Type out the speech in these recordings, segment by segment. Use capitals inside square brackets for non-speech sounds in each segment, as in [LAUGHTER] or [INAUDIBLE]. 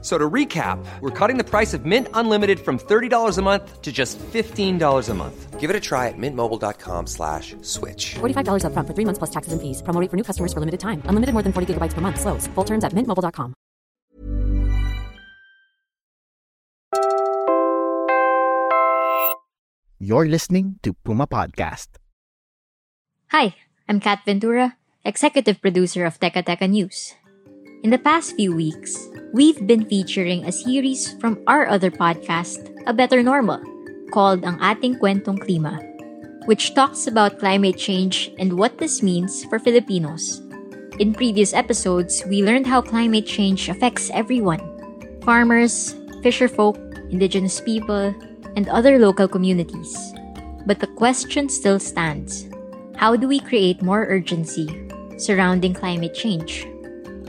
F- So to recap, we're cutting the price of Mint Unlimited from $30 a month to just $15 a month. Give it a try at mintmobile.com slash switch. $45 upfront for three months plus taxes and fees. Promo rate for new customers for limited time. Unlimited more than 40 gigabytes per month. Slows. Full terms at mintmobile.com. You're listening to Puma Podcast. Hi, I'm Kat Ventura, executive producer of Teka Teka News. In the past few weeks, we've been featuring a series from our other podcast, A Better Normal, called Ang Ating Kwentong Klima, which talks about climate change and what this means for Filipinos. In previous episodes, we learned how climate change affects everyone farmers, fisherfolk, indigenous people, and other local communities. But the question still stands how do we create more urgency surrounding climate change?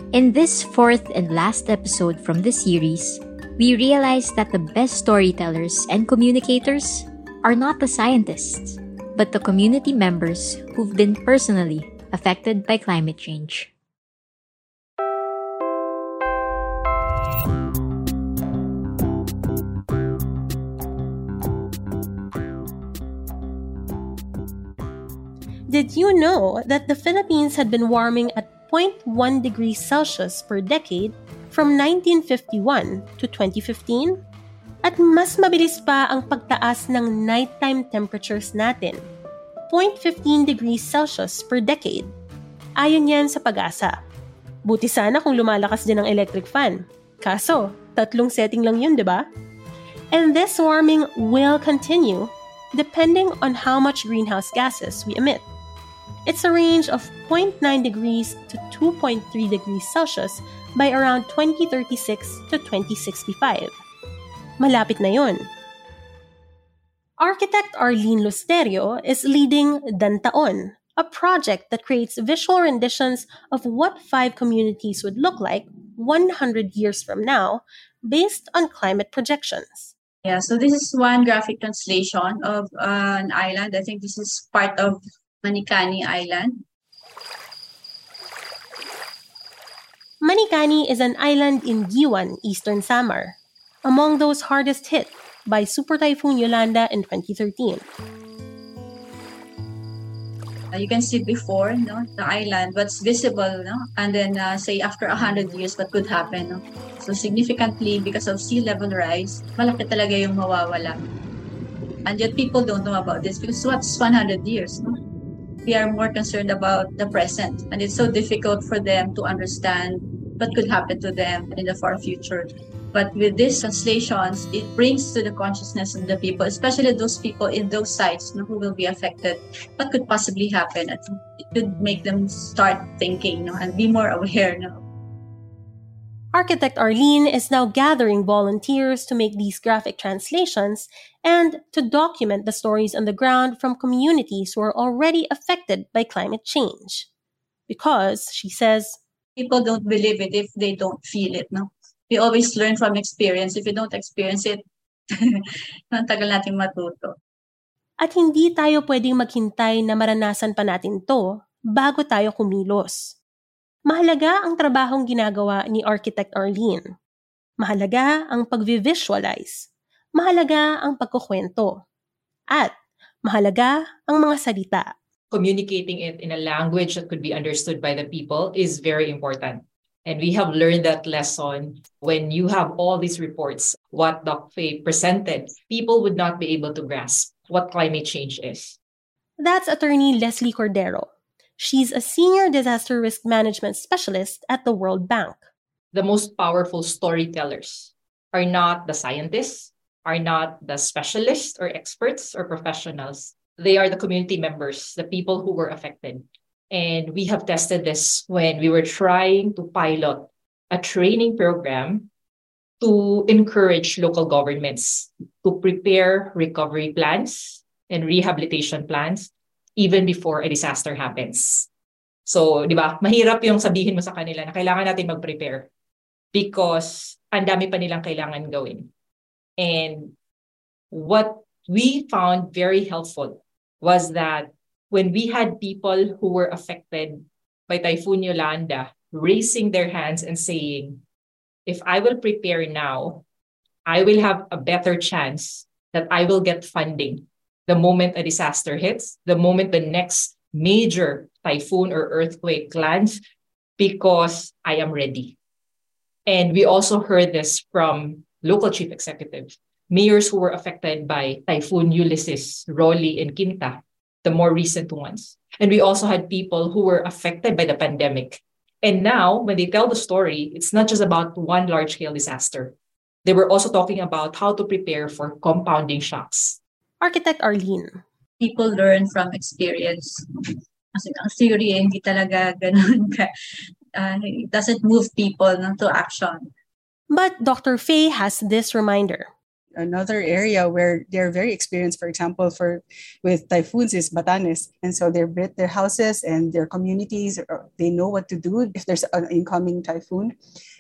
In this fourth and last episode from the series, we realized that the best storytellers and communicators are not the scientists, but the community members who've been personally affected by climate change. Did you know that the Philippines had been warming at 0.1 degrees Celsius per decade from 1951 to 2015? At mas mabilis pa ang pagtaas ng nighttime temperatures natin, 0.15 degrees Celsius per decade. Ayon yan sa pag-asa. Buti sana kung lumalakas din ang electric fan. Kaso, tatlong setting lang yun, di ba? And this warming will continue depending on how much greenhouse gases we emit. It's a range of 0.9 degrees to 2.3 degrees Celsius by around 2036 to 2065. Malapit na. Architect Arlene Lusterio is leading Dantaon, a project that creates visual renditions of what five communities would look like 100 years from now based on climate projections. Yeah, so this is one graphic translation of uh, an island. I think this is part of Manikani Island. Manikani is an island in Giwan, Eastern Samar, among those hardest hit by Super Typhoon Yolanda in 2013. Uh, you can see before no, the island, what's visible, no? and then uh, say after 100 years, what could happen. No? So significantly, because of sea level rise, malaki talaga yung mawawala. And yet people don't know about this because what's 100 years? No? We are more concerned about the present, and it's so difficult for them to understand what could happen to them in the far future. But with these translations, it brings to the consciousness of the people, especially those people in those sites you know, who will be affected, what could possibly happen. It could make them start thinking you know, and be more aware. You know. Architect Arlene is now gathering volunteers to make these graphic translations and to document the stories on the ground from communities who are already affected by climate change. Because, she says, People don't believe it if they don't feel it. No? We always learn from experience. If you don't experience it, [LAUGHS] ang tagal natin matuto. At hindi tayo pwedeng maghintay na maranasan pa natin to bago tayo kumilos. Mahalaga ang trabahong ginagawa ni Architect Arlene. Mahalaga ang pag-visualize. Mahalaga ang pagkukwento. At mahalaga ang mga salita. communicating it in a language that could be understood by the people is very important. And we have learned that lesson when you have all these reports, what Doc Fay presented, people would not be able to grasp what climate change is. That's attorney Leslie Cordero. She's a senior disaster risk management specialist at the World Bank. The most powerful storytellers are not the scientists, are not the specialists or experts or professionals. They are the community members, the people who were affected. And we have tested this when we were trying to pilot a training program to encourage local governments to prepare recovery plans and rehabilitation plans even before a disaster happens. So, di ba, mahirap yung sabihin mo sa kanila na kailangan natin mag-prepare. because ang dami pa nilang kailangan gawin. And what we found very helpful was that when we had people who were affected by Typhoon Yolanda raising their hands and saying, if I will prepare now, I will have a better chance that I will get funding the moment a disaster hits, the moment the next major typhoon or earthquake lands, because I am ready. And we also heard this from local chief executives, mayors who were affected by Typhoon Ulysses, Rolly, and Quinta, the more recent ones. And we also had people who were affected by the pandemic. And now, when they tell the story, it's not just about one large scale disaster. They were also talking about how to prepare for compounding shocks. Architect Arlene. People learn from experience. Kasi ang theory, eh, hindi talaga ganun ka. Uh, it doesn't move people no, to action. But Dr. Faye has this reminder. another area where they're very experienced, for example, for with typhoons is Batanes. And so they're built their houses and their communities, they know what to do if there's an incoming typhoon.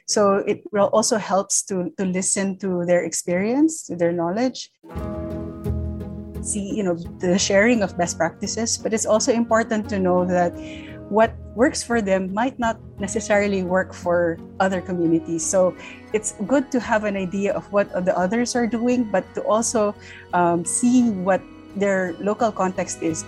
So it also helps to, to listen to their experience, to their knowledge. See, you know, the sharing of best practices, but it's also important to know that what works for them might not necessarily work for other communities. So it's good to have an idea of what the others are doing, but to also um, see what their local context is.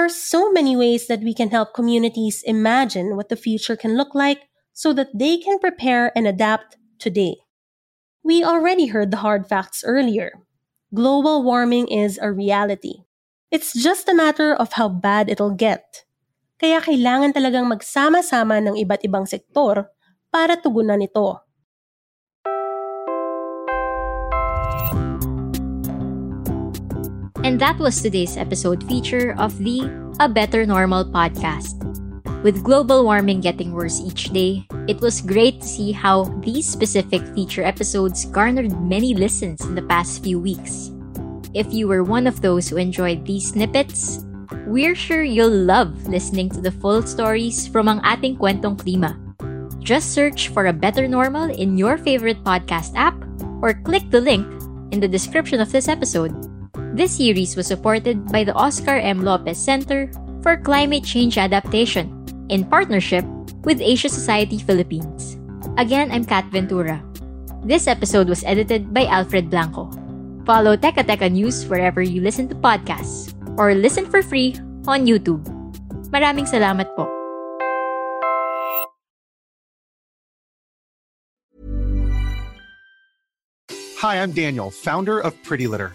Are so many ways that we can help communities imagine what the future can look like so that they can prepare and adapt today. We already heard the hard facts earlier. Global warming is a reality. It's just a matter of how bad it'll get. Kaya kailangan talagang magsama-sama ng iba't ibang sektor para tugunan ito. And that was today's episode feature of the A Better Normal podcast. With global warming getting worse each day, it was great to see how these specific feature episodes garnered many listens in the past few weeks. If you were one of those who enjoyed these snippets, we're sure you'll love listening to the full stories from ang ating kwentong klima. Just search for a better normal in your favorite podcast app or click the link in the description of this episode. This series was supported by the Oscar M. Lopez Center for Climate Change Adaptation in partnership with Asia Society Philippines. Again, I'm Kat Ventura. This episode was edited by Alfred Blanco. Follow Teka Teka News wherever you listen to podcasts or listen for free on YouTube. Maraming salamat po. Hi, I'm Daniel, founder of Pretty Litter.